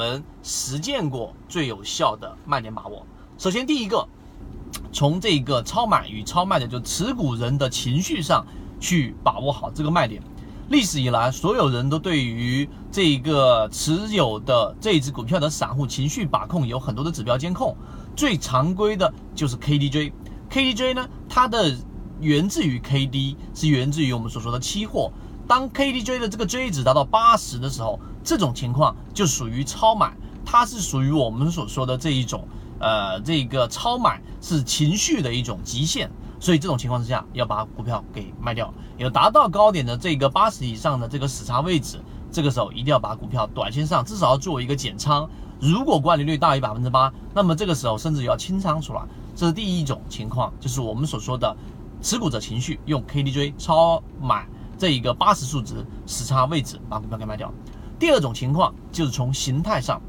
们实践过最有效的卖点把握。首先，第一个，从这个超买与超卖的就持股人的情绪上去把握好这个卖点。历史以来，所有人都对于这个持有的这一只股票的散户情绪把控有很多的指标监控，最常规的就是 KDJ。KDJ 呢，它的源自于 KD，是源自于我们所说的期货。当 KDJ 的这个 J 值达到八十的时候，这种情况就属于超买，它是属于我们所说的这一种，呃，这个超买是情绪的一种极限。所以这种情况之下，要把股票给卖掉。有达到高点的这个八十以上的这个死叉位置，这个时候一定要把股票短线上至少要做一个减仓。如果管理率大于百分之八，那么这个时候甚至要清仓出来。这是第一种情况，就是我们所说的持股者情绪用 KDJ 超买这一个八十数值时差位置把股票给卖掉。第二种情况就是从形态上，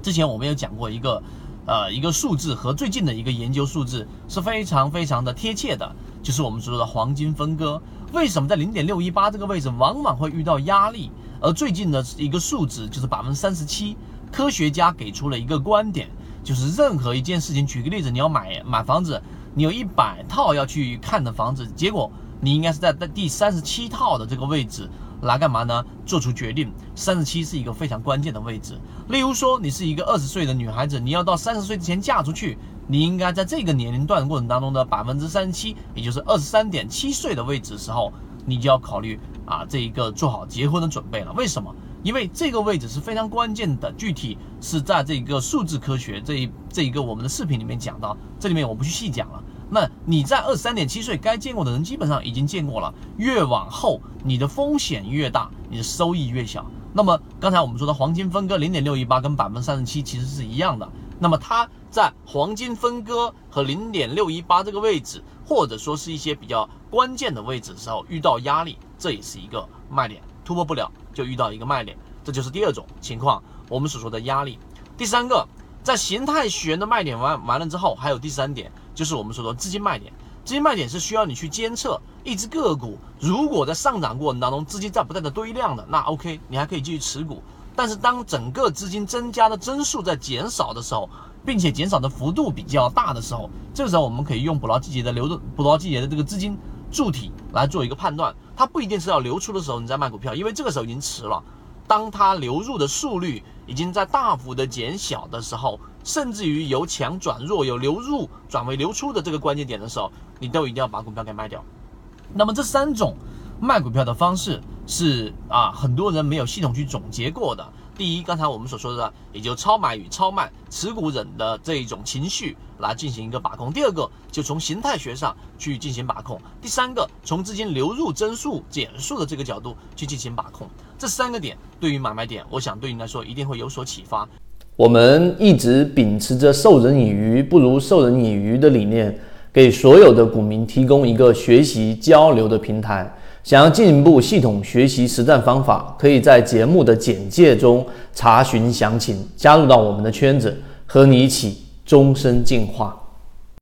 之前我们有讲过一个。呃，一个数字和最近的一个研究数字是非常非常的贴切的，就是我们所说的黄金分割。为什么在零点六一八这个位置往往会遇到压力？而最近的一个数值就是百分之三十七。科学家给出了一个观点，就是任何一件事情，举个例子，你要买买房子，你有一百套要去看的房子，结果你应该是在在第三十七套的这个位置。来干嘛呢？做出决定，三十七是一个非常关键的位置。例如说，你是一个二十岁的女孩子，你要到三十岁之前嫁出去，你应该在这个年龄段过程当中的百分之三十七，也就是二十三点七岁的位置时候，你就要考虑啊，这一个做好结婚的准备了。为什么？因为这个位置是非常关键的，具体是在这个数字科学这一这一个我们的视频里面讲到，这里面我不去细讲了。那你在二十三点七岁该见过的人基本上已经见过了，越往后你的风险越大，你的收益越小。那么刚才我们说的黄金分割零点六一八跟百分之三十七其实是一样的。那么它在黄金分割和零点六一八这个位置，或者说是一些比较关键的位置的时候遇到压力，这也是一个卖点，突破不了就遇到一个卖点，这就是第二种情况，我们所说的压力。第三个，在形态学的卖点完完了之后，还有第三点。就是我们说的资金卖点，资金卖点是需要你去监测一只个股，如果在上涨过程当中资金在不断的堆量的，那 OK，你还可以继续持股。但是当整个资金增加的增速在减少的时候，并且减少的幅度比较大的时候，这个时候我们可以用捕捞季节的流动捕捞季节的这个资金柱体来做一个判断，它不一定是要流出的时候你再卖股票，因为这个时候已经迟了。当它流入的速率已经在大幅的减小的时候，甚至于由强转弱、由流入转为流出的这个关键点的时候，你都一定要把股票给卖掉。那么这三种卖股票的方式是啊，很多人没有系统去总结过的。第一，刚才我们所说的，也就超买与超卖持股人的这一种情绪来进行一个把控。第二个，就从形态学上去进行把控。第三个，从资金流入增速减速的这个角度去进行把控。这三个点对于买卖点，我想对你来说一定会有所启发。我们一直秉持着授人以鱼不如授人以渔的理念，给所有的股民提供一个学习交流的平台。想要进一步系统学习实战方法，可以在节目的简介中查询详情，加入到我们的圈子，和你一起终身进化。